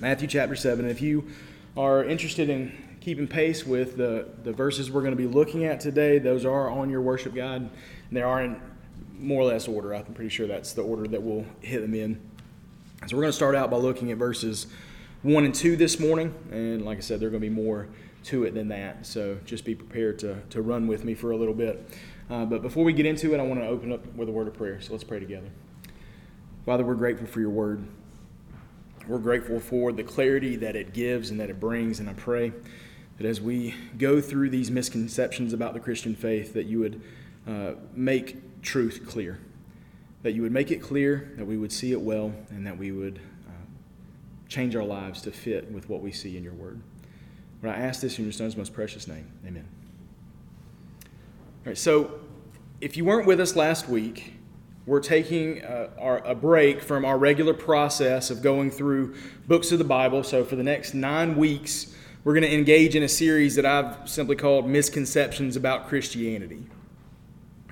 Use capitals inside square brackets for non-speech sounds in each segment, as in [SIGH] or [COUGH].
Matthew chapter 7. If you are interested in keeping pace with the, the verses we're going to be looking at today, those are on your worship guide. And they are in more or less order. I'm pretty sure that's the order that we'll hit them in. So we're going to start out by looking at verses 1 and 2 this morning. And like I said, there are going to be more to it than that. So just be prepared to, to run with me for a little bit. Uh, but before we get into it, I want to open up with a word of prayer. So let's pray together. Father, we're grateful for your word. We're grateful for the clarity that it gives and that it brings. And I pray that as we go through these misconceptions about the Christian faith, that you would uh, make truth clear. That you would make it clear, that we would see it well, and that we would uh, change our lives to fit with what we see in your word. But I ask this in your son's most precious name. Amen. All right, so if you weren't with us last week, we're taking uh, our, a break from our regular process of going through books of the Bible. So, for the next nine weeks, we're going to engage in a series that I've simply called Misconceptions About Christianity.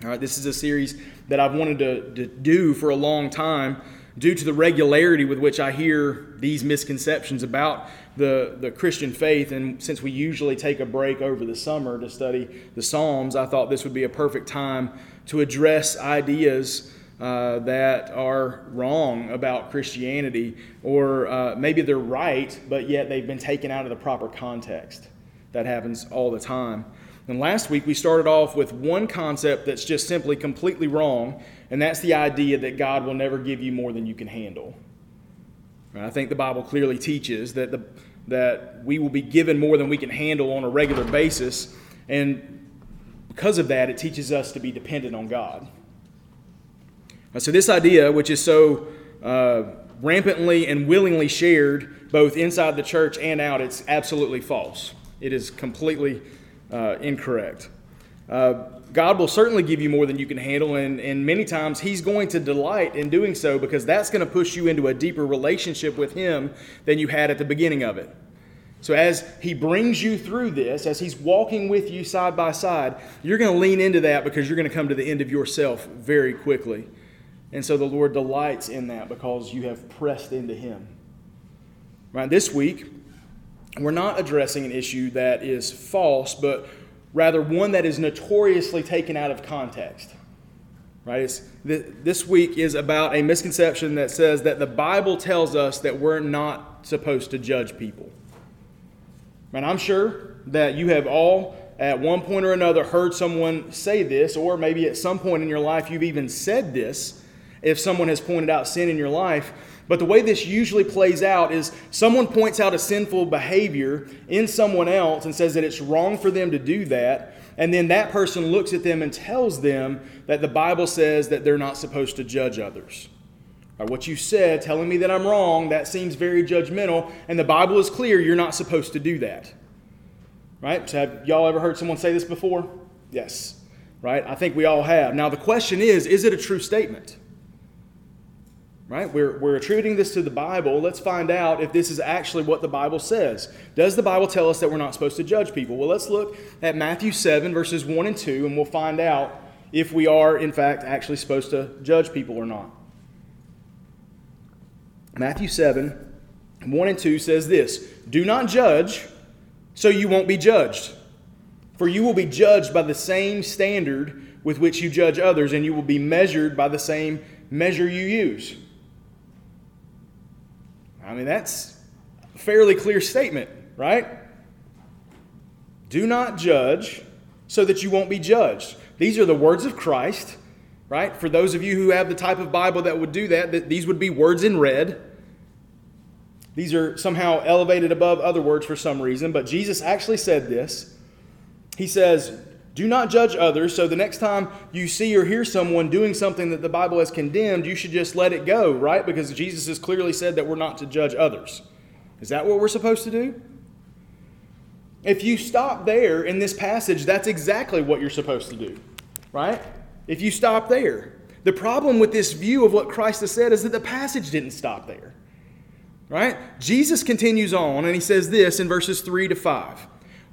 All right, this is a series that I've wanted to, to do for a long time due to the regularity with which I hear these misconceptions about the, the Christian faith. And since we usually take a break over the summer to study the Psalms, I thought this would be a perfect time to address ideas uh, that are wrong about Christianity, or uh, maybe they're right, but yet they've been taken out of the proper context. That happens all the time. And last week we started off with one concept that's just simply completely wrong, and that's the idea that God will never give you more than you can handle. I think the Bible clearly teaches that, the, that we will be given more than we can handle on a regular basis, and because of that, it teaches us to be dependent on God. So, this idea, which is so uh, rampantly and willingly shared both inside the church and out, it's absolutely false. It is completely uh, incorrect. Uh, God will certainly give you more than you can handle, and, and many times He's going to delight in doing so because that's going to push you into a deeper relationship with Him than you had at the beginning of it. So, as He brings you through this, as He's walking with you side by side, you're going to lean into that because you're going to come to the end of yourself very quickly. And so the Lord delights in that because you have pressed into Him. Right, this week, we're not addressing an issue that is false, but rather one that is notoriously taken out of context. Right? It's, this week is about a misconception that says that the Bible tells us that we're not supposed to judge people. And I'm sure that you have all, at one point or another, heard someone say this, or maybe at some point in your life you've even said this if someone has pointed out sin in your life. But the way this usually plays out is someone points out a sinful behavior in someone else and says that it's wrong for them to do that. And then that person looks at them and tells them that the Bible says that they're not supposed to judge others. Or what you said, telling me that I'm wrong, that seems very judgmental. And the Bible is clear you're not supposed to do that. Right? So have y'all ever heard someone say this before? Yes. Right? I think we all have. Now the question is is it a true statement? Right? We're, we're attributing this to the Bible. Let's find out if this is actually what the Bible says. Does the Bible tell us that we're not supposed to judge people? Well, let's look at Matthew 7, verses 1 and 2, and we'll find out if we are, in fact, actually supposed to judge people or not. Matthew 7, 1 and 2 says this Do not judge, so you won't be judged. For you will be judged by the same standard with which you judge others, and you will be measured by the same measure you use. I mean, that's a fairly clear statement, right? Do not judge so that you won't be judged. These are the words of Christ, right? For those of you who have the type of Bible that would do that, that these would be words in red. These are somehow elevated above other words for some reason, but Jesus actually said this. He says, do not judge others, so the next time you see or hear someone doing something that the Bible has condemned, you should just let it go, right? Because Jesus has clearly said that we're not to judge others. Is that what we're supposed to do? If you stop there in this passage, that's exactly what you're supposed to do, right? If you stop there. The problem with this view of what Christ has said is that the passage didn't stop there, right? Jesus continues on and he says this in verses 3 to 5.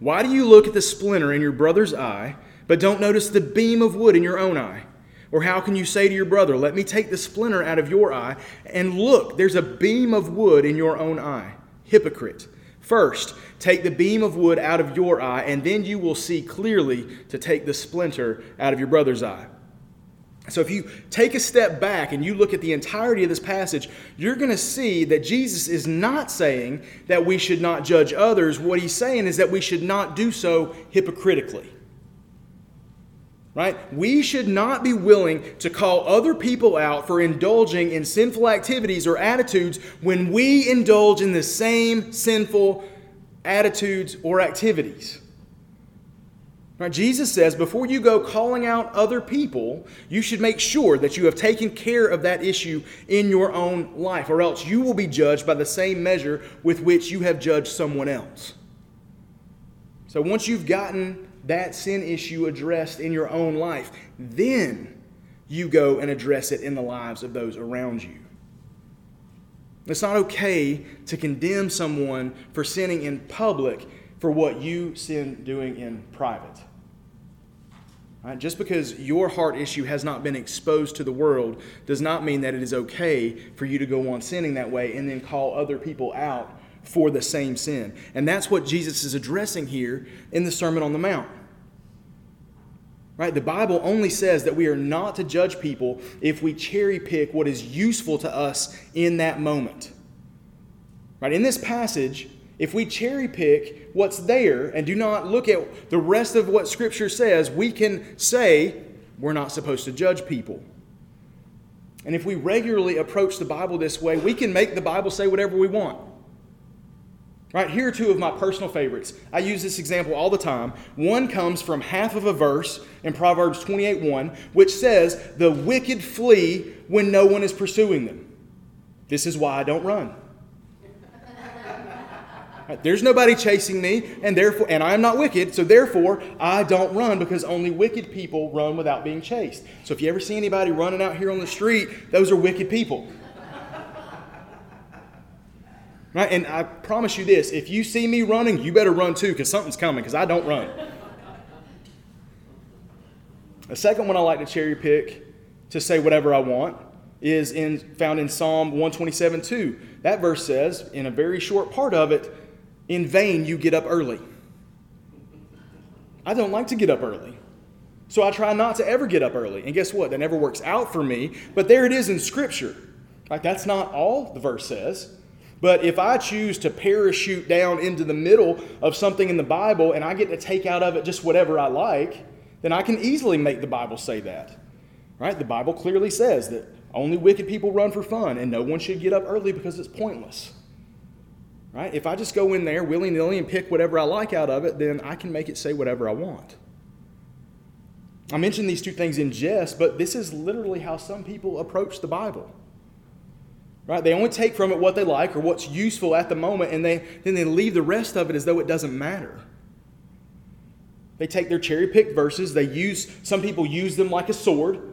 Why do you look at the splinter in your brother's eye, but don't notice the beam of wood in your own eye? Or how can you say to your brother, Let me take the splinter out of your eye, and look, there's a beam of wood in your own eye? hypocrite. First, take the beam of wood out of your eye, and then you will see clearly to take the splinter out of your brother's eye. So, if you take a step back and you look at the entirety of this passage, you're going to see that Jesus is not saying that we should not judge others. What he's saying is that we should not do so hypocritically. Right? We should not be willing to call other people out for indulging in sinful activities or attitudes when we indulge in the same sinful attitudes or activities. Right, Jesus says before you go calling out other people, you should make sure that you have taken care of that issue in your own life, or else you will be judged by the same measure with which you have judged someone else. So once you've gotten that sin issue addressed in your own life, then you go and address it in the lives of those around you. It's not okay to condemn someone for sinning in public for what you sin doing in private. Right? Just because your heart issue has not been exposed to the world does not mean that it is okay for you to go on sinning that way and then call other people out for the same sin. And that's what Jesus is addressing here in the Sermon on the Mount. Right? The Bible only says that we are not to judge people if we cherry pick what is useful to us in that moment. Right? In this passage, if we cherry pick what's there and do not look at the rest of what Scripture says, we can say we're not supposed to judge people. And if we regularly approach the Bible this way, we can make the Bible say whatever we want. Right, here are two of my personal favorites. I use this example all the time. One comes from half of a verse in Proverbs 28 1, which says, The wicked flee when no one is pursuing them. This is why I don't run. There's nobody chasing me, and therefore, and I am not wicked, so therefore I don't run because only wicked people run without being chased. So if you ever see anybody running out here on the street, those are wicked people. Right? And I promise you this if you see me running, you better run too because something's coming because I don't run. The second one I like to cherry pick to say whatever I want is in, found in Psalm 127 2. That verse says, in a very short part of it, in vain you get up early. I don't like to get up early. So I try not to ever get up early. And guess what? That never works out for me. But there it is in Scripture. Like, that's not all the verse says. But if I choose to parachute down into the middle of something in the Bible and I get to take out of it just whatever I like, then I can easily make the Bible say that. Right? The Bible clearly says that only wicked people run for fun and no one should get up early because it's pointless. Right? If I just go in there willy nilly and pick whatever I like out of it, then I can make it say whatever I want. I mentioned these two things in jest, but this is literally how some people approach the Bible. Right? They only take from it what they like or what's useful at the moment, and they, then they leave the rest of it as though it doesn't matter. They take their cherry picked verses, they use, some people use them like a sword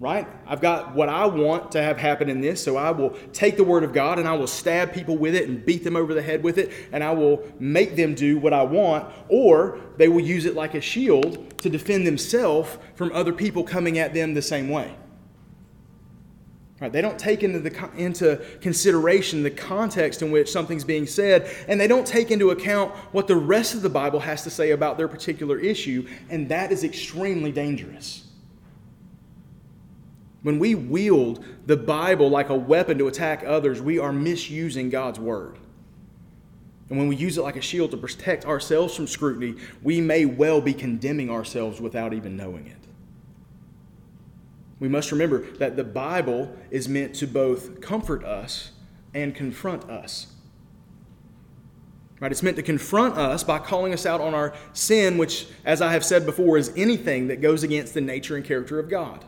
right? I've got what I want to have happen in this, so I will take the Word of God and I will stab people with it and beat them over the head with it, and I will make them do what I want, or they will use it like a shield to defend themselves from other people coming at them the same way. Right, they don't take into, the, into consideration the context in which something's being said, and they don't take into account what the rest of the Bible has to say about their particular issue, and that is extremely dangerous. When we wield the Bible like a weapon to attack others, we are misusing God's Word. And when we use it like a shield to protect ourselves from scrutiny, we may well be condemning ourselves without even knowing it. We must remember that the Bible is meant to both comfort us and confront us. Right? It's meant to confront us by calling us out on our sin, which, as I have said before, is anything that goes against the nature and character of God.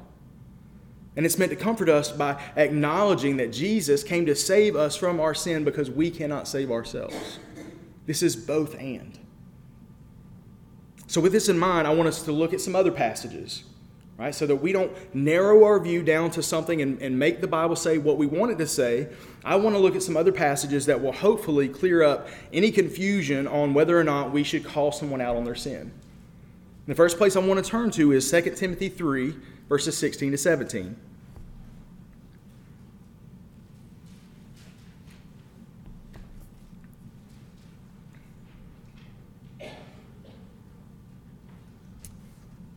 And it's meant to comfort us by acknowledging that Jesus came to save us from our sin because we cannot save ourselves. This is both and. So, with this in mind, I want us to look at some other passages, right? So that we don't narrow our view down to something and, and make the Bible say what we want it to say. I want to look at some other passages that will hopefully clear up any confusion on whether or not we should call someone out on their sin. The first place I want to turn to is 2 Timothy 3, verses 16 to 17.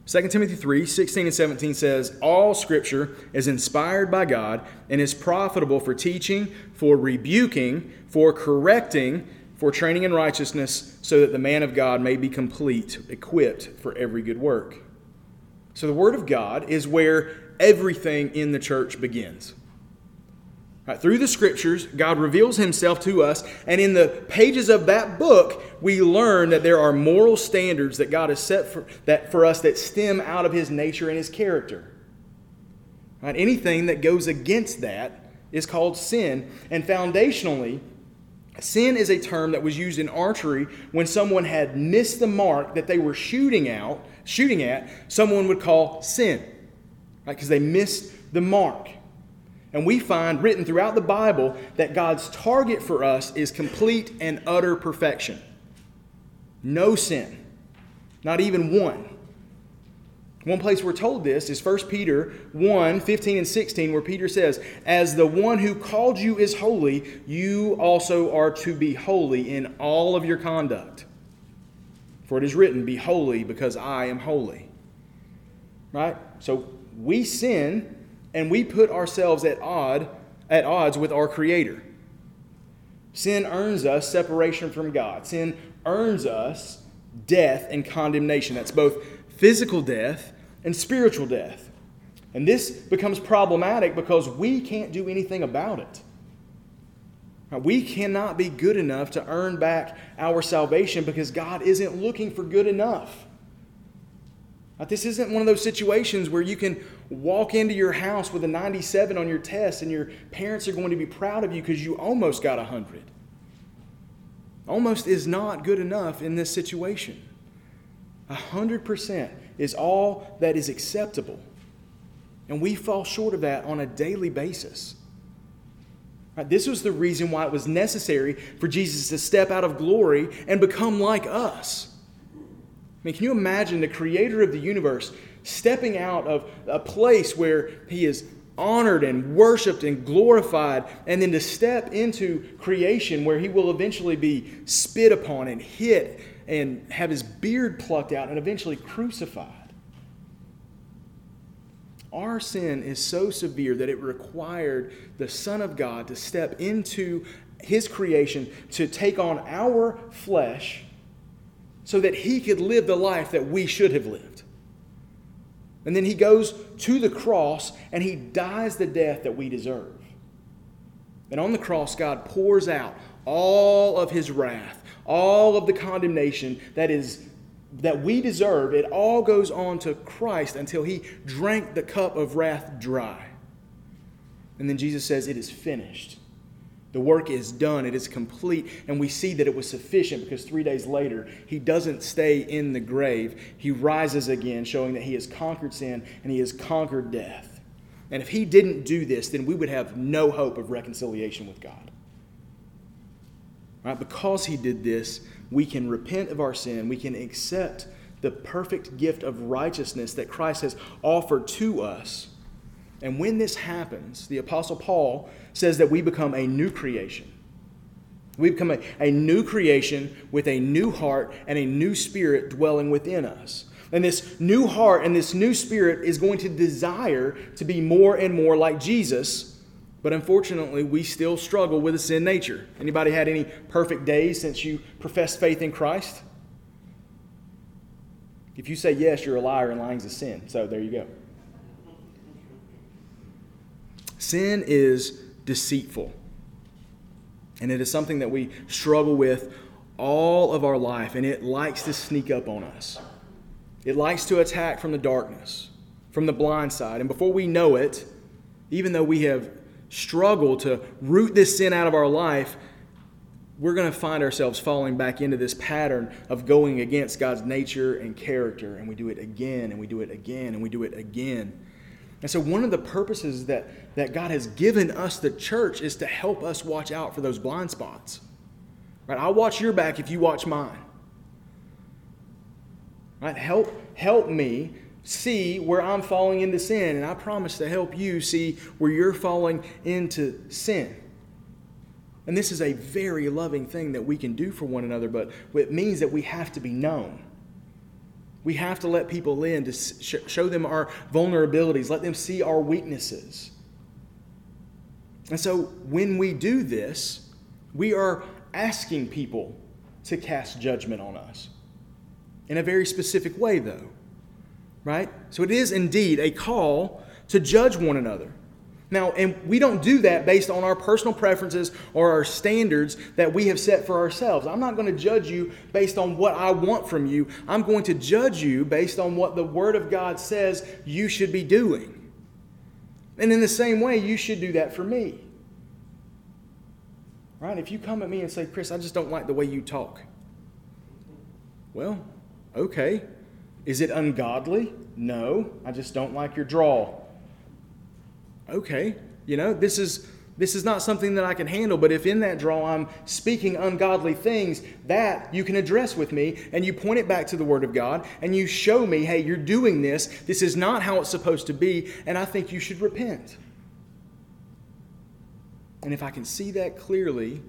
Second Timothy 3, 16 and 17 says, All scripture is inspired by God and is profitable for teaching, for rebuking, for correcting, for training in righteousness, so that the man of God may be complete, equipped for every good work. So the Word of God is where everything in the church begins. Right, through the scriptures, God reveals himself to us, and in the pages of that book, we learn that there are moral standards that God has set for, that, for us that stem out of his nature and his character. Right, anything that goes against that is called sin, and foundationally, sin is a term that was used in archery when someone had missed the mark that they were shooting out, shooting at, someone would call sin, right? Because they missed the mark. And we find written throughout the Bible that God's target for us is complete and utter perfection. No sin, not even one. One place we're told this is 1 Peter 1 15 and 16, where Peter says, As the one who called you is holy, you also are to be holy in all of your conduct. For it is written, Be holy because I am holy. Right? So we sin and we put ourselves at odd at odds with our creator. Sin earns us separation from God. Sin earns us death and condemnation. That's both physical death and spiritual death. And this becomes problematic because we can't do anything about it. Uh, we cannot be good enough to earn back our salvation because God isn't looking for good enough. Uh, this isn't one of those situations where you can walk into your house with a 97 on your test and your parents are going to be proud of you because you almost got 100. Almost is not good enough in this situation. 100% is all that is acceptable. And we fall short of that on a daily basis. Right, this was the reason why it was necessary for Jesus to step out of glory and become like us. I mean, can you imagine the creator of the universe stepping out of a place where he is honored and worshiped and glorified, and then to step into creation where he will eventually be spit upon and hit and have his beard plucked out and eventually crucified? Our sin is so severe that it required the Son of God to step into his creation to take on our flesh so that he could live the life that we should have lived. And then he goes to the cross and he dies the death that we deserve. And on the cross, God pours out all of his wrath, all of the condemnation that is that we deserve. It all goes on to Christ until he drank the cup of wrath dry. And then Jesus says, It is finished. The work is done, it is complete, and we see that it was sufficient because three days later, he doesn't stay in the grave. He rises again, showing that he has conquered sin and he has conquered death. And if he didn't do this, then we would have no hope of reconciliation with God. Right? Because he did this, we can repent of our sin, we can accept the perfect gift of righteousness that Christ has offered to us. And when this happens, the Apostle Paul says that we become a new creation. We become a, a new creation with a new heart and a new spirit dwelling within us. And this new heart and this new spirit is going to desire to be more and more like Jesus. But unfortunately, we still struggle with a sin nature. Anybody had any perfect days since you professed faith in Christ? If you say yes, you're a liar and lying's a sin. So there you go. Sin is deceitful. And it is something that we struggle with all of our life, and it likes to sneak up on us. It likes to attack from the darkness, from the blind side. And before we know it, even though we have struggled to root this sin out of our life, we're going to find ourselves falling back into this pattern of going against God's nature and character. And we do it again, and we do it again, and we do it again. And so, one of the purposes that, that God has given us, the church, is to help us watch out for those blind spots. Right? I'll watch your back if you watch mine. Right? Help, help me see where I'm falling into sin, and I promise to help you see where you're falling into sin. And this is a very loving thing that we can do for one another, but it means that we have to be known. We have to let people in to show them our vulnerabilities, let them see our weaknesses. And so when we do this, we are asking people to cast judgment on us. In a very specific way, though. Right? So it is indeed a call to judge one another. Now, and we don't do that based on our personal preferences or our standards that we have set for ourselves. I'm not going to judge you based on what I want from you. I'm going to judge you based on what the Word of God says you should be doing. And in the same way, you should do that for me. Right? If you come at me and say, Chris, I just don't like the way you talk. Well, okay. Is it ungodly? No. I just don't like your draw. okay, you know, this is this is not something that I can handle, but if in that draw I'm speaking ungodly things, that you can address with me and you point it back to the Word of God and you show me, hey, you're doing this. This is not how it's supposed to be, and I think you should repent. And if I can see that clearly,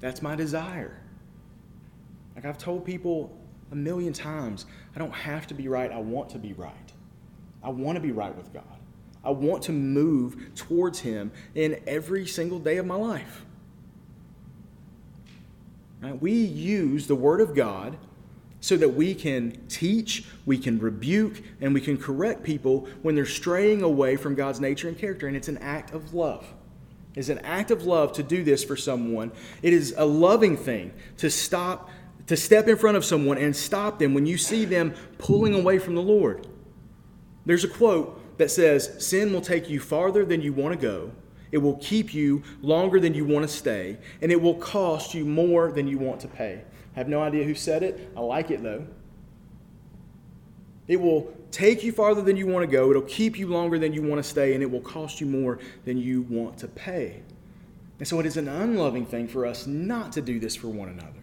that's my desire. Like I've told people a million times, I don't have to be right, I want to be right. I want to be right with God. I want to move towards Him in every single day of my life. Right? We use the Word of God so that we can teach, we can rebuke, and we can correct people when they're straying away from God's nature and character. And it's an act of love. It's an act of love to do this for someone. It is a loving thing to stop, to step in front of someone and stop them when you see them pulling away from the Lord. There's a quote that says sin will take you farther than you want to go, it will keep you longer than you want to stay, and it will cost you more than you want to pay. I have no idea who said it. I like it though. It will take you farther than you want to go, it'll keep you longer than you want to stay, and it will cost you more than you want to pay. And so it is an unloving thing for us not to do this for one another.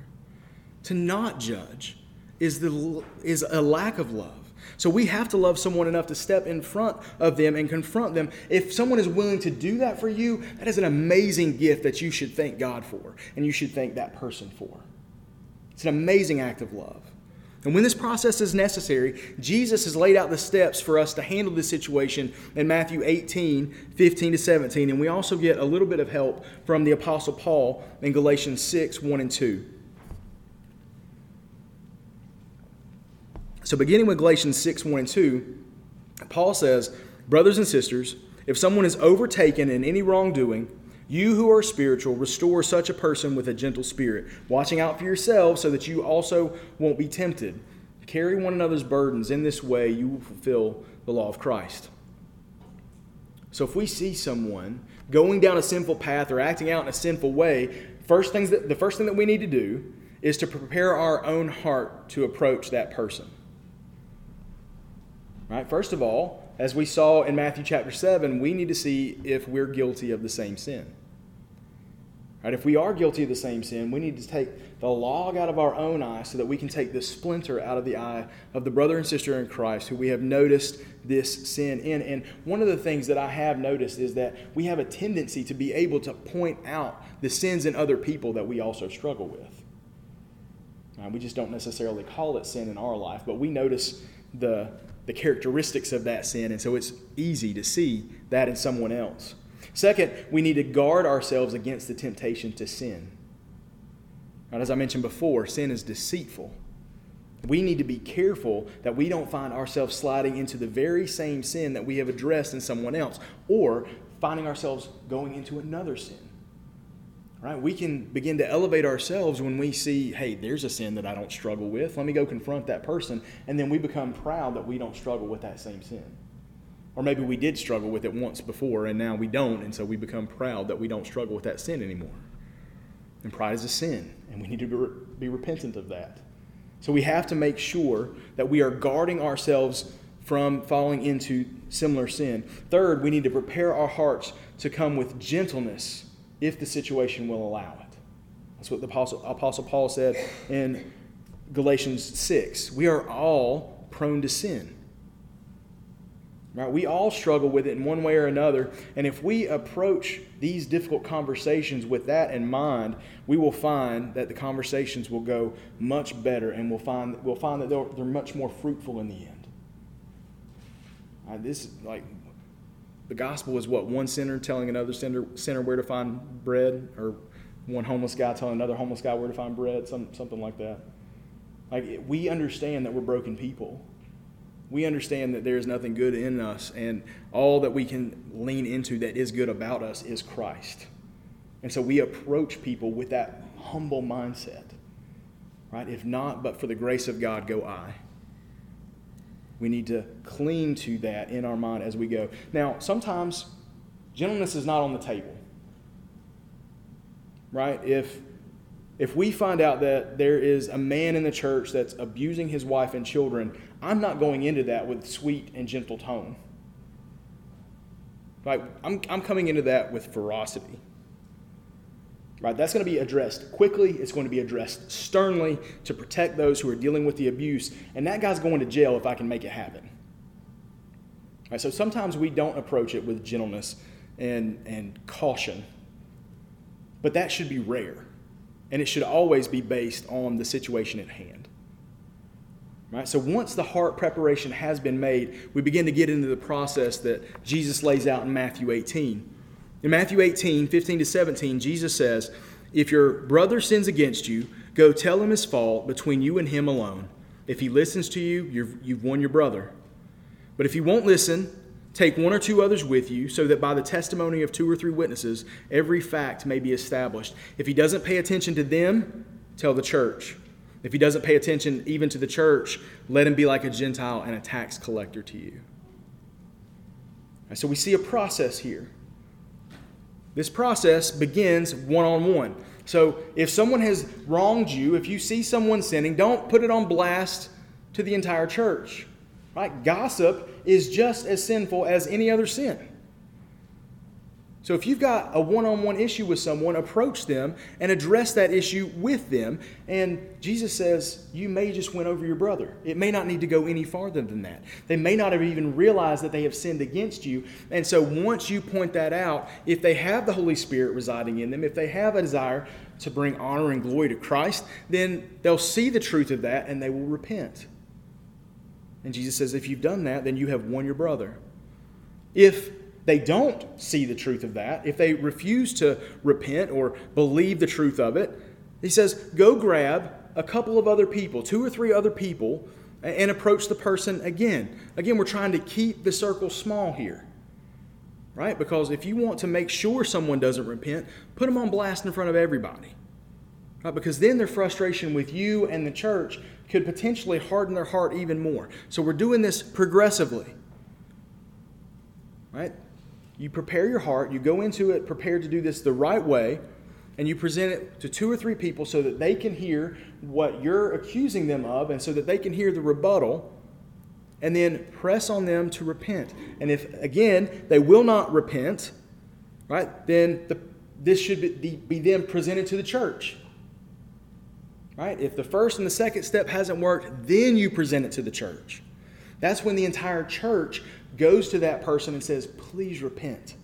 To not judge is, the, is a lack of love. So we have to love someone enough to step in front of them and confront them. If someone is willing to do that for you, that is an amazing gift that you should thank God for and you should thank that person for. It's an amazing act of love. And when this process is necessary, Jesus has laid out the steps for us to handle this situation in Matthew 18, 15 to 17. And we also get a little bit of help from the Apostle Paul in Galatians 6, 1 and 2. So, beginning with Galatians 6 1 and 2, Paul says, Brothers and sisters, if someone is overtaken in any wrongdoing, you who are spiritual, restore such a person with a gentle spirit, watching out for yourselves so that you also won't be tempted. Carry one another's burdens. In this way, you will fulfill the law of Christ. So, if we see someone going down a sinful path or acting out in a sinful way, first things that, the first thing that we need to do is to prepare our own heart to approach that person. Right? First of all, as we saw in Matthew chapter 7, we need to see if we're guilty of the same sin. Right? If we are guilty of the same sin, we need to take the log out of our own eye so that we can take the splinter out of the eye of the brother and sister in Christ who we have noticed this sin in. And one of the things that I have noticed is that we have a tendency to be able to point out the sins in other people that we also struggle with. We just don't necessarily call it sin in our life, but we notice the the characteristics of that sin, and so it's easy to see that in someone else. Second, we need to guard ourselves against the temptation to sin. As I mentioned before, sin is deceitful. We need to be careful that we don't find ourselves sliding into the very same sin that we have addressed in someone else, or finding ourselves going into another sin. Right? We can begin to elevate ourselves when we see, hey, there's a sin that I don't struggle with. Let me go confront that person. And then we become proud that we don't struggle with that same sin. Or maybe we did struggle with it once before and now we don't. And so we become proud that we don't struggle with that sin anymore. And pride is a sin. And we need to be repentant of that. So we have to make sure that we are guarding ourselves from falling into similar sin. Third, we need to prepare our hearts to come with gentleness if the situation will allow it. That's what the Apostle, Apostle Paul said in Galatians 6. We are all prone to sin. Right? We all struggle with it in one way or another. And if we approach these difficult conversations with that in mind, we will find that the conversations will go much better and we'll find, we'll find that they're, much more fruitful in the end. Right? This, like, the gospel is what? One sinner telling another sinner, sinner where to find bread, or one homeless guy telling another homeless guy where to find bread, some, something like that. Like, we understand that we're broken people we understand that there is nothing good in us, and all that we can lean into that is good about us is Christ. And so we approach people with that humble mindset, right? If not, but for the grace of God, go I. We need to cling to that in our mind as we go. Now, sometimes gentleness is not on the table, right? If if we find out that there is a man in the church that's abusing his wife and children, I'm not going into that with sweet and gentle tone. Right? I'm, I'm coming into that with ferocity. Right? That's going to be addressed quickly. It's going to be addressed sternly to protect those who are dealing with the abuse. And that guy's going to jail if I can make it happen. Right? So sometimes we don't approach it with gentleness and, and caution. But that should be rare. And it should always be based on the situation at hand. Right? So once the heart preparation has been made, we begin to get into the process that Jesus lays out in Matthew 18. In Matthew 18, 15 to 17, Jesus says, If your brother sins against you, go tell him his fault between you and him alone. If he listens to you, you've won your brother. But if he won't listen, take one or two others with you, so that by the testimony of two or three witnesses, every fact may be established. If he doesn't pay attention to them, tell the church. If he doesn't pay attention even to the church, let him be like a Gentile and a tax collector to you. so we see a process here. This process begins one on one. So if someone has wronged you, if you see someone sinning, don't put it on blast to the entire church. Right? Gossip is just as sinful as any other sin. So if you've got a one on one issue with someone, approach them and address that issue with them. And Jesus says, You may just win over your brother. It may not need to go any farther than that. They may not have even realized that they have sinned against you. And so once you point that out, if they have the Holy Spirit residing in them, if they have a desire to bring honor and glory to Christ, then they'll see the truth of that and they will repent. And Jesus says, If you've done that, then you have won your brother. If they don't see the truth of that, if they refuse to repent or believe the truth of it, he says, go grab a couple of other people, two or three other people, and approach the person again. Again, we're trying to keep the circle small here, right? Because if you want to make sure someone doesn't repent, put them on blast in front of everybody, right? Because then their frustration with you and the church could potentially harden their heart even more. So we're doing this progressively, right? You prepare your heart, you go into it prepared to do this the right way, and you present it to two or three people so that they can hear what you're accusing them of and so that they can hear the rebuttal, and then press on them to repent. And if, again, they will not repent, right, then the, this should be, be then presented to the church. Right? If the first and the second step hasn't worked, then you present it to the church. That's when the entire church goes to that person and says, Please repent.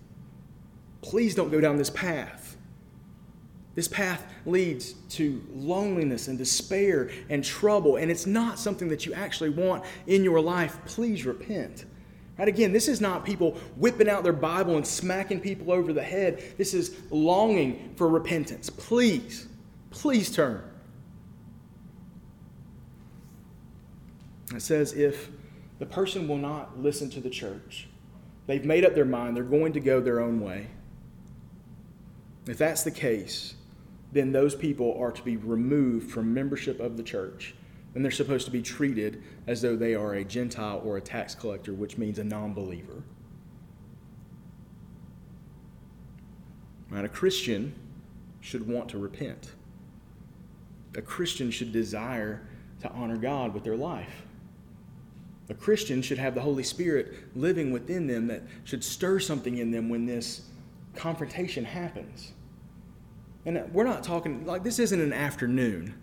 Please don't go down this path. This path leads to loneliness and despair and trouble, and it's not something that you actually want in your life. Please repent. Right? Again, this is not people whipping out their Bible and smacking people over the head. This is longing for repentance. Please, please turn. It says, if the person will not listen to the church. They've made up their mind, they're going to go their own way. If that's the case, then those people are to be removed from membership of the church. And they're supposed to be treated as though they are a Gentile or a tax collector, which means a non believer. Right? A Christian should want to repent. A Christian should desire to honor God with their life. A Christian should have the Holy Spirit living within them that should stir something in them when this confrontation happens. And uh, we're not talking, like, this isn't an afternoon,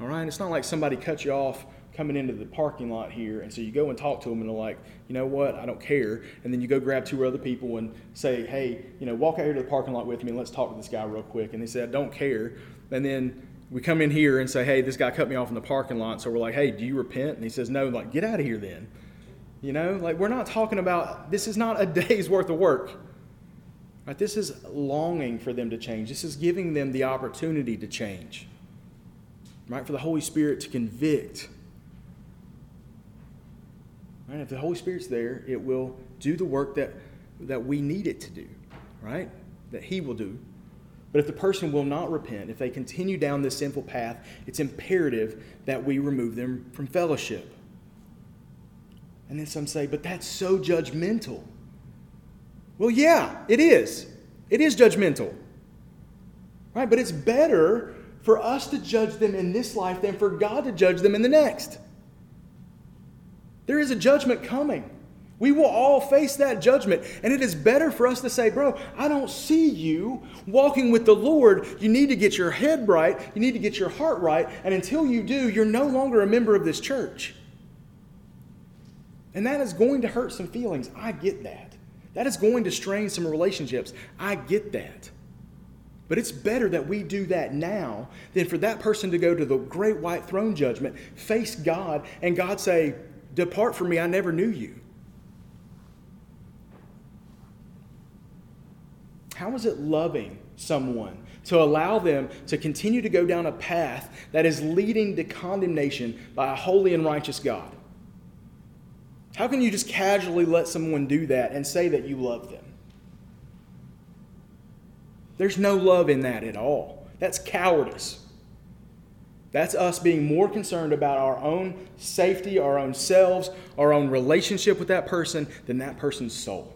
all right? It's not like somebody cut you off coming into the parking lot here. And so you go and talk to them, and they're like, you know what, I don't care. And then you go grab two other people and say, hey, you know, walk out here to the parking lot with me and let's talk to this guy real quick. And they said, I don't care. And then we come in here and say, hey, this guy cut me off in the parking lot. So we're like, hey, do you repent? And he says, no. Like, get out of here then. You know, like we're not talking about, this is not a [LAUGHS] day's worth of work. Right? This is longing for them to change. This is giving them the opportunity to change. Right? For the Holy Spirit to convict. Right? If the Holy Spirit's there, it will do the work that, that we need it to do. Right? That He will do. But if the person will not repent, if they continue down this sinful path, it's imperative that we remove them from fellowship. And then some say, but that's so judgmental. Well, yeah, it is. It is judgmental. Right? But it's better for us to judge them in this life than for God to judge them in the next. There is a judgment coming. We will all face that judgment. And it is better for us to say, bro, I don't see you walking with the Lord. You need to get your head right. You need to get your heart right. And until you do, you're no longer a member of this church. And that is going to hurt some feelings. I get that. That is going to strain some relationships. I get that. But it's better that we do that now than for that person to go to the great white throne judgment, face God, and God say, Depart from me, I never knew you. How is it loving someone to allow them to continue to go down a path that is leading to condemnation by a holy and righteous God? How can you just casually let someone do that and say that you love them? There's no love in that at all. That's cowardice. That's us being more concerned about our own safety, our own selves, our own relationship with that person than that person's soul.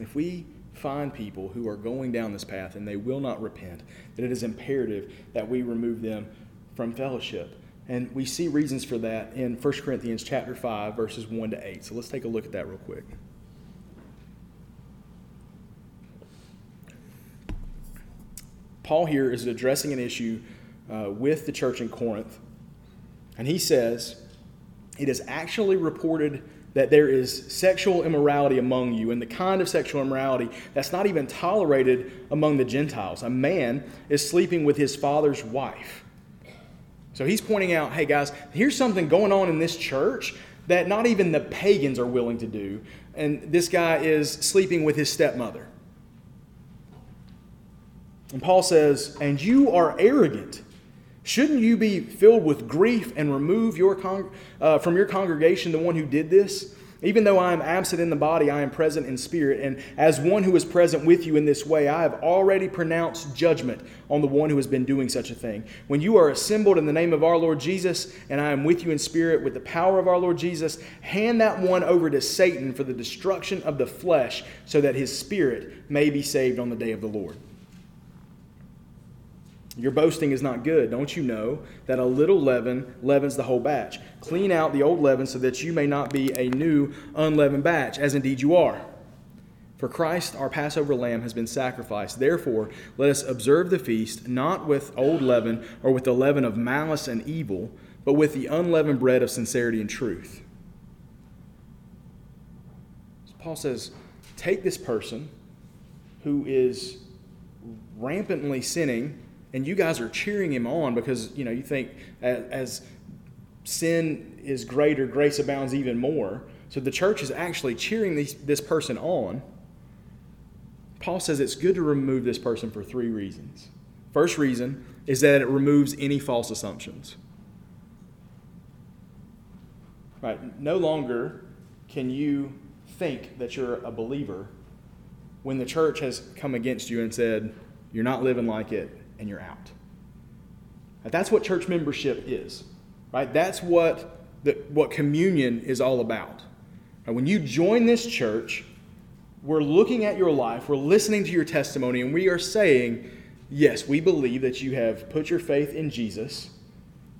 If we find people who are going down this path and they will not repent, then it is imperative that we remove them from fellowship. And we see reasons for that in 1 Corinthians chapter 5 verses 1 to 8. So let's take a look at that real quick. Paul here is addressing an issue uh, with the church in Corinth. And he says, It is actually reported that there is sexual immorality among you, and the kind of sexual immorality that's not even tolerated among the Gentiles. A man is sleeping with his father's wife. So he's pointing out, hey guys, here's something going on in this church that not even the pagans are willing to do. And this guy is sleeping with his stepmother. And Paul says, And you are arrogant. Shouldn't you be filled with grief and remove your con- uh, from your congregation the one who did this? Even though I am absent in the body, I am present in spirit. And as one who is present with you in this way, I have already pronounced judgment on the one who has been doing such a thing. When you are assembled in the name of our Lord Jesus, and I am with you in spirit with the power of our Lord Jesus, hand that one over to Satan for the destruction of the flesh, so that his spirit may be saved on the day of the Lord. Your boasting is not good. Don't you know that a little leaven leavens the whole batch? Clean out the old leaven so that you may not be a new unleavened batch, as indeed you are. For Christ, our Passover lamb, has been sacrificed. Therefore, let us observe the feast not with old leaven or with the leaven of malice and evil, but with the unleavened bread of sincerity and truth. So Paul says, take this person who is rampantly sinning and you guys are cheering him on because you know you think as, as sin is greater, grace abounds even more. So the church is actually cheering this, this person on. Paul says it's good to remove this person for three reasons. First reason is that it removes any false assumptions. Right? No longer can you think that you're a believer when the church has come against you and said, You're not living like it, and you're out. That's what church membership is, right? That's what, the, what communion is all about. When you join this church, we're looking at your life, we're listening to your testimony, and we are saying, yes, we believe that you have put your faith in Jesus,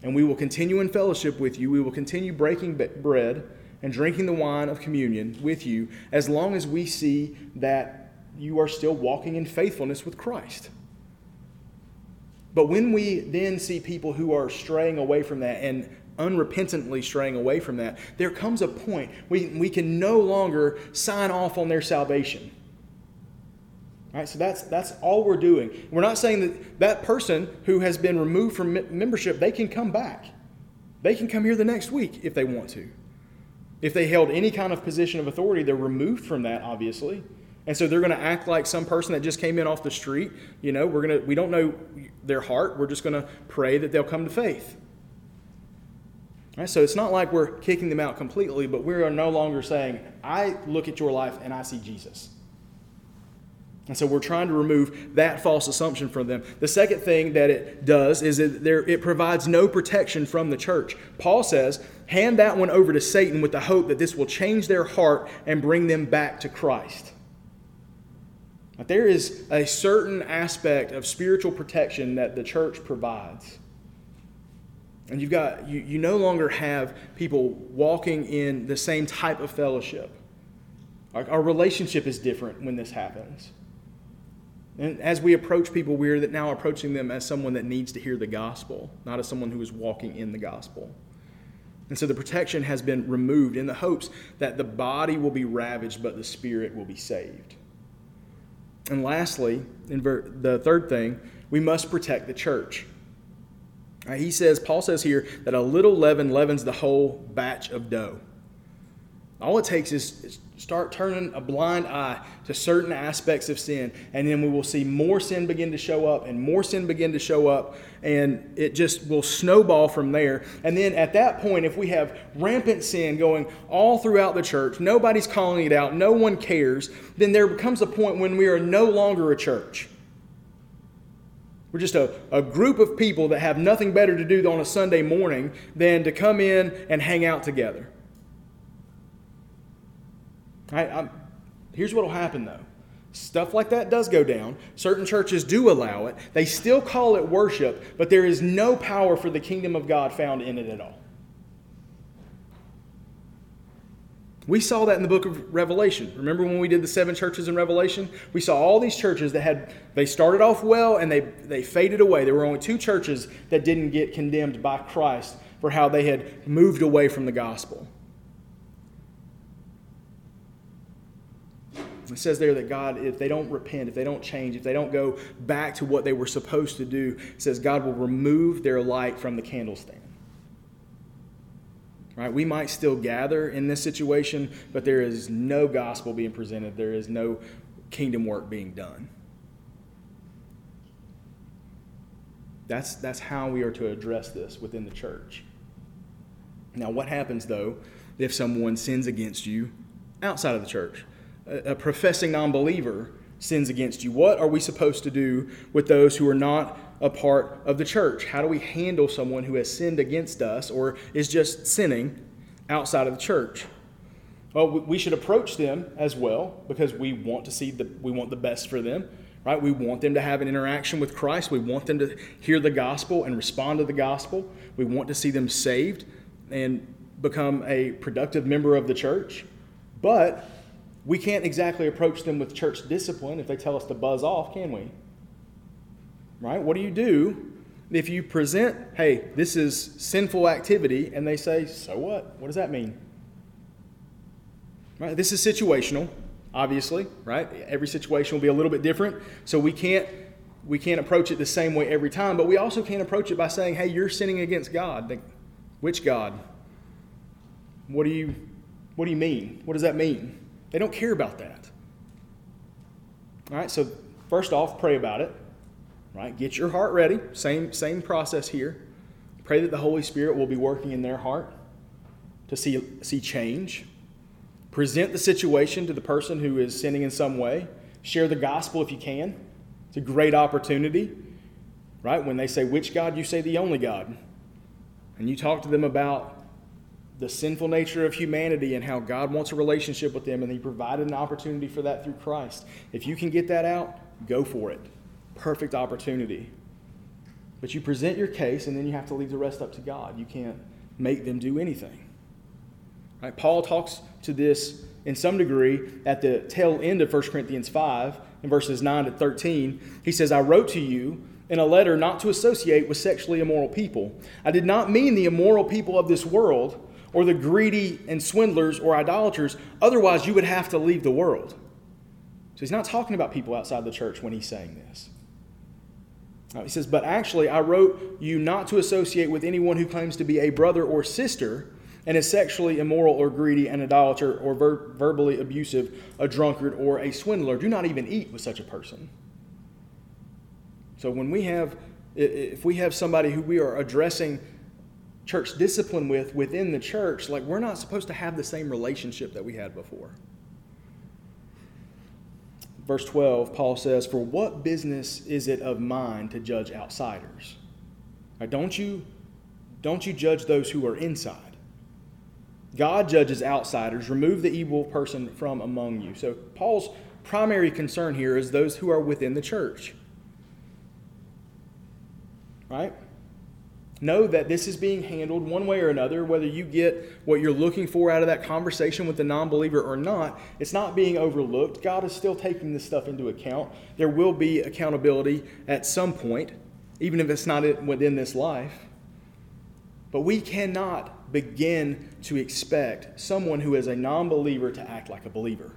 and we will continue in fellowship with you. We will continue breaking bread and drinking the wine of communion with you as long as we see that you are still walking in faithfulness with Christ. But when we then see people who are straying away from that and unrepentantly straying away from that, there comes a point we, we can no longer sign off on their salvation. All right, so that's, that's all we're doing. We're not saying that that person who has been removed from membership, they can come back. They can come here the next week if they want to. If they held any kind of position of authority, they're removed from that, obviously. And so they're going to act like some person that just came in off the street. You know, we're going to, we don't know their heart. We're just going to pray that they'll come to faith. Right, so it's not like we're kicking them out completely, but we are no longer saying, I look at your life and I see Jesus. And so we're trying to remove that false assumption from them. The second thing that it does is that there, it provides no protection from the church. Paul says, hand that one over to Satan with the hope that this will change their heart and bring them back to Christ. There is a certain aspect of spiritual protection that the church provides. And you've got, you, you no longer have people walking in the same type of fellowship. Our, our relationship is different when this happens. And as we approach people, we're that now approaching them as someone that needs to hear the gospel, not as someone who is walking in the gospel. And so the protection has been removed in the hopes that the body will be ravaged, but the spirit will be saved. And lastly, in ver- the third thing, we must protect the church. Right, he says, Paul says here that a little leaven leavens the whole batch of dough. All it takes is start turning a blind eye to certain aspects of sin, and then we will see more sin begin to show up and more sin begin to show up, and it just will snowball from there. And then at that point, if we have rampant sin going all throughout the church, nobody's calling it out, no one cares, then there becomes a point when we are no longer a church. We're just a, a group of people that have nothing better to do on a Sunday morning than to come in and hang out together. I, here's what will happen though. Stuff like that does go down. Certain churches do allow it. They still call it worship, but there is no power for the kingdom of God found in it at all. We saw that in the book of Revelation. Remember when we did the seven churches in Revelation? We saw all these churches that had, they started off well and they, they faded away. There were only two churches that didn't get condemned by Christ for how they had moved away from the gospel. It says there that God, if they don't repent, if they don't change, if they don't go back to what they were supposed to do, says God will remove their light from the candlestand. Right? We might still gather in this situation, but there is no gospel being presented. There is no kingdom work being done. That's, that's how we are to address this within the church. Now, what happens, though, if someone sins against you outside of the church? A professing non believer sins against you? What are we supposed to do with those who are not a part of the church? How do we handle someone who has sinned against us or is just sinning outside of the church? Well, we should approach them as well because we want to see the we want the best for them, right? We want them to have an interaction with Christ. We want them to hear the gospel and respond to the gospel. We want to see them saved and become a productive member of the church. But we can't exactly approach them with church discipline if they tell us to buzz off, can we? Right? What do you do if you present, hey, this is sinful activity, and they say, so what? What does that mean? Right? This is situational, obviously, right? Every situation will be a little bit different, so we can't we can't approach it the same way every time, but we also can't approach it by saying, hey, you're sinning against God. Which God? What do you what do you mean? What does that mean? They don't care about that. All right, so first off, pray about it. Right? Get your heart ready. Same, same process here. Pray that the Holy Spirit will be working in their heart to see, see change. Present the situation to the person who is sinning in some way. Share the gospel if you can. It's a great opportunity. Right? When they say which God, you say the only God. And you talk to them about the sinful nature of humanity and how God wants a relationship with them, and He provided an opportunity for that through Christ. If you can get that out, go for it. Perfect opportunity. But you present your case, and then you have to leave the rest up to God. You can't make them do anything. Right? Paul talks to this in some degree at the tail end of 1 Corinthians 5, in verses 9 to 13. He says, I wrote to you in a letter not to associate with sexually immoral people. I did not mean the immoral people of this world or the greedy and swindlers or idolaters. Otherwise, you would have to leave the world. So he's not talking about people outside the church when he's saying this. Uh, he says, But actually, I wrote you not to associate with anyone who claims to be a brother or sister and is sexually immoral or greedy, an idolater or ver- verbally abusive, a drunkard or a swindler. Do not even eat with such a person. So when we have, if we have somebody who we are addressing church discipline with within the church, like we're not supposed to have the same relationship that we had before. Verse 12, Paul says, For what business is it of mine to judge outsiders? Right, don't, you, don't you judge those who are inside. God judges outsiders. Remove the evil person from among you. So, Paul's primary concern here is those who are within the church. Right? Know that this is being handled one way or another, whether you get what you're looking for out of that conversation with the non believer or not. It's not being overlooked. God is still taking this stuff into account. There will be accountability at some point, even if it's not within this life. But we cannot begin to expect someone who is a non believer to act like a believer.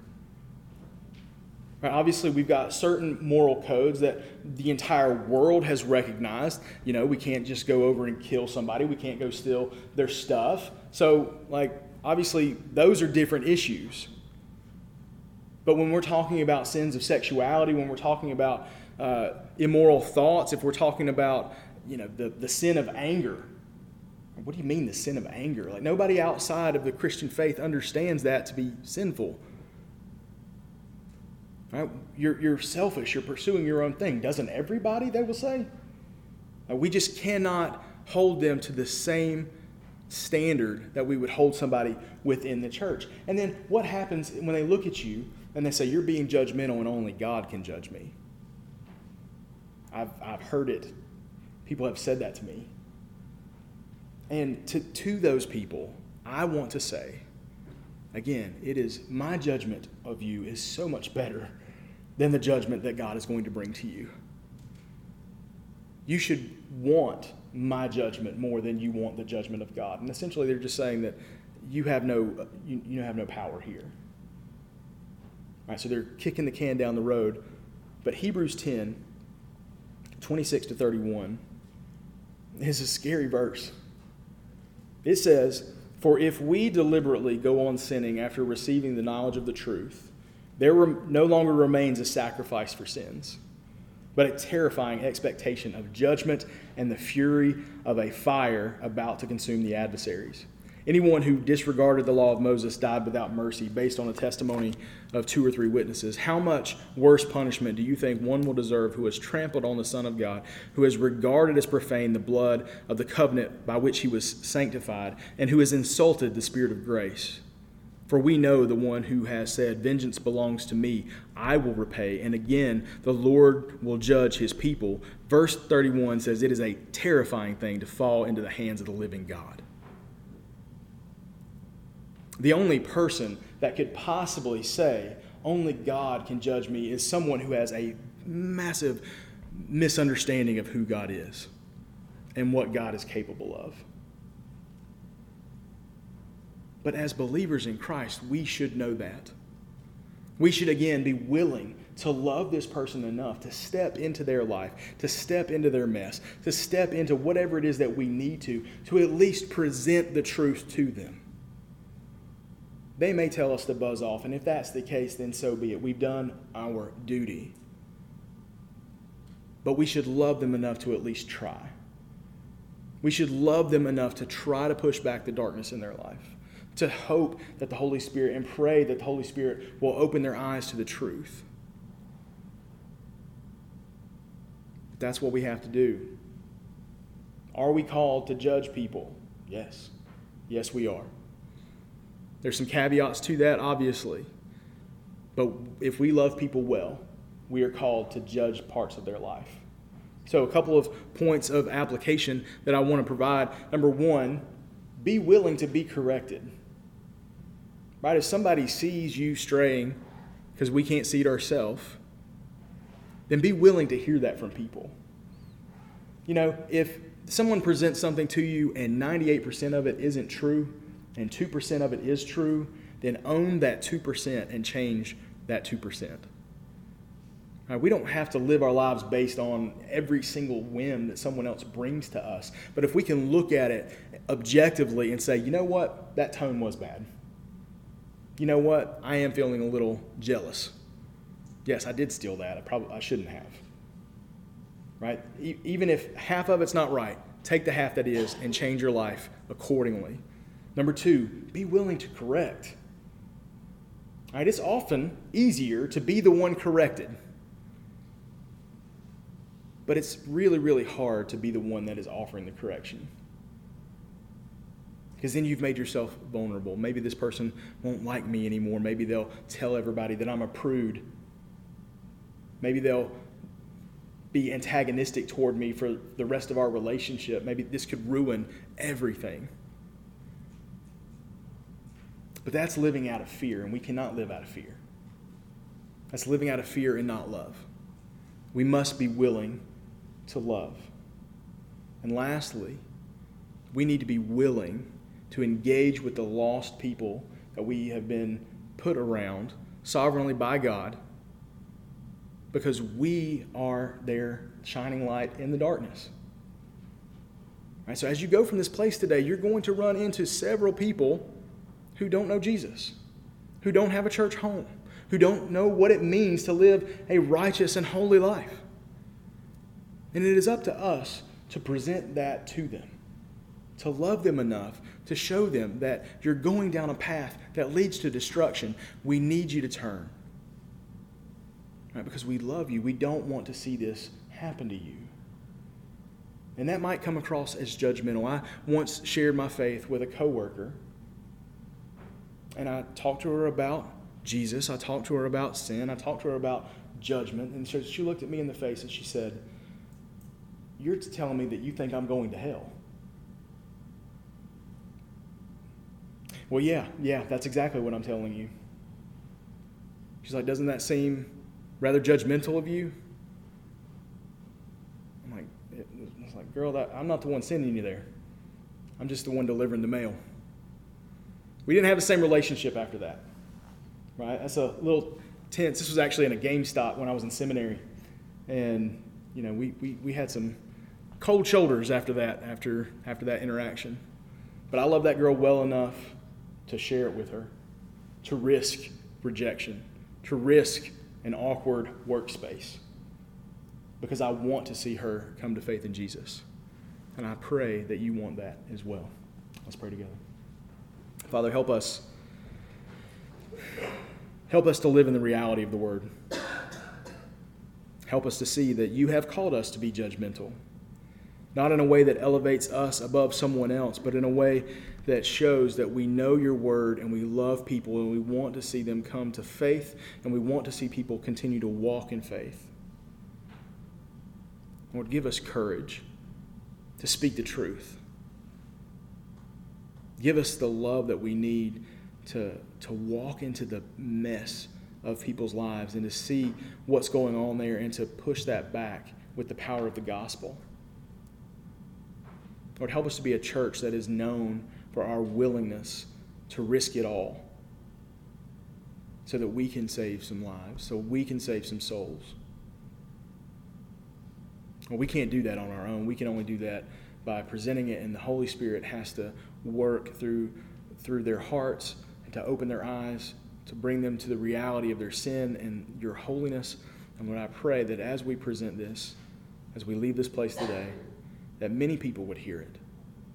Right? Obviously, we've got certain moral codes that the entire world has recognized. You know, we can't just go over and kill somebody, we can't go steal their stuff. So, like, obviously, those are different issues. But when we're talking about sins of sexuality, when we're talking about uh, immoral thoughts, if we're talking about, you know, the, the sin of anger, what do you mean the sin of anger? Like, nobody outside of the Christian faith understands that to be sinful. Right? You're, you're selfish. You're pursuing your own thing. Doesn't everybody, they will say? Uh, we just cannot hold them to the same standard that we would hold somebody within the church. And then what happens when they look at you and they say, You're being judgmental and only God can judge me? I've, I've heard it. People have said that to me. And to, to those people, I want to say, again, it is my judgment of you is so much better than the judgment that God is going to bring to you. You should want my judgment more than you want the judgment of God. And essentially, they're just saying that you have no, you, you have no power here. All right, so they're kicking the can down the road. But Hebrews 10, 26 to 31, is a scary verse. It says, For if we deliberately go on sinning after receiving the knowledge of the truth, there no longer remains a sacrifice for sins, but a terrifying expectation of judgment and the fury of a fire about to consume the adversaries. Anyone who disregarded the law of Moses died without mercy based on the testimony of two or three witnesses. How much worse punishment do you think one will deserve who has trampled on the Son of God, who has regarded as profane the blood of the covenant by which he was sanctified, and who has insulted the Spirit of grace? For we know the one who has said, Vengeance belongs to me, I will repay. And again, the Lord will judge his people. Verse 31 says, It is a terrifying thing to fall into the hands of the living God. The only person that could possibly say, Only God can judge me, is someone who has a massive misunderstanding of who God is and what God is capable of. But as believers in Christ, we should know that. We should again be willing to love this person enough to step into their life, to step into their mess, to step into whatever it is that we need to, to at least present the truth to them. They may tell us to buzz off, and if that's the case, then so be it. We've done our duty. But we should love them enough to at least try. We should love them enough to try to push back the darkness in their life to hope that the Holy Spirit and pray that the Holy Spirit will open their eyes to the truth. That's what we have to do. Are we called to judge people? Yes. Yes, we are. There's some caveats to that, obviously. But if we love people well, we are called to judge parts of their life. So, a couple of points of application that I want to provide. Number one, be willing to be corrected. Right? If somebody sees you straying because we can't see it ourselves, then be willing to hear that from people. You know, if someone presents something to you and 98% of it isn't true and 2% of it is true, then own that 2% and change that 2%. Right, we don't have to live our lives based on every single whim that someone else brings to us. But if we can look at it objectively and say, you know what, that tone was bad. You know what, I am feeling a little jealous. Yes, I did steal that. I probably I shouldn't have. Right? E- even if half of it's not right, take the half that is and change your life accordingly. Number two, be willing to correct. Right, it's often easier to be the one corrected but it's really, really hard to be the one that is offering the correction. Because then you've made yourself vulnerable. Maybe this person won't like me anymore. Maybe they'll tell everybody that I'm a prude. Maybe they'll be antagonistic toward me for the rest of our relationship. Maybe this could ruin everything. But that's living out of fear, and we cannot live out of fear. That's living out of fear and not love. We must be willing to love. And lastly, we need to be willing to engage with the lost people that we have been put around sovereignly by God because we are their shining light in the darkness. Right, so as you go from this place today, you're going to run into several people who don't know Jesus, who don't have a church home, who don't know what it means to live a righteous and holy life. And it is up to us to present that to them, to love them enough to show them that you're going down a path that leads to destruction. We need you to turn. Right? Because we love you. We don't want to see this happen to you. And that might come across as judgmental. I once shared my faith with a coworker, and I talked to her about Jesus. I talked to her about sin. I talked to her about judgment. And so she looked at me in the face and she said, you're telling me that you think I'm going to hell. Well, yeah, yeah, that's exactly what I'm telling you. She's like, Doesn't that seem rather judgmental of you? I'm like, it's like, girl, that, I'm not the one sending you there. I'm just the one delivering the mail. We didn't have the same relationship after that, right? That's a little tense. This was actually in a GameStop when I was in seminary, and you know, we we, we had some cold shoulders after that, after, after that interaction. But I love that girl well enough to share it with her, to risk rejection, to risk an awkward workspace, because I want to see her come to faith in Jesus. And I pray that you want that as well. Let's pray together. Father, help us. Help us to live in the reality of the word. Help us to see that you have called us to be judgmental not in a way that elevates us above someone else, but in a way that shows that we know your word and we love people and we want to see them come to faith and we want to see people continue to walk in faith. Lord, give us courage to speak the truth. Give us the love that we need to, to walk into the mess of people's lives and to see what's going on there and to push that back with the power of the gospel. Lord, help us to be a church that is known for our willingness to risk it all so that we can save some lives, so we can save some souls. Well, we can't do that on our own. We can only do that by presenting it, and the Holy Spirit has to work through, through their hearts and to open their eyes, to bring them to the reality of their sin and your holiness. And Lord, I pray that as we present this, as we leave this place today, that many people would hear it,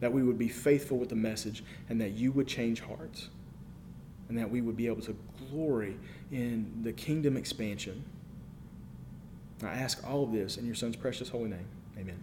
that we would be faithful with the message, and that you would change hearts, and that we would be able to glory in the kingdom expansion. I ask all of this in your Son's precious holy name. Amen.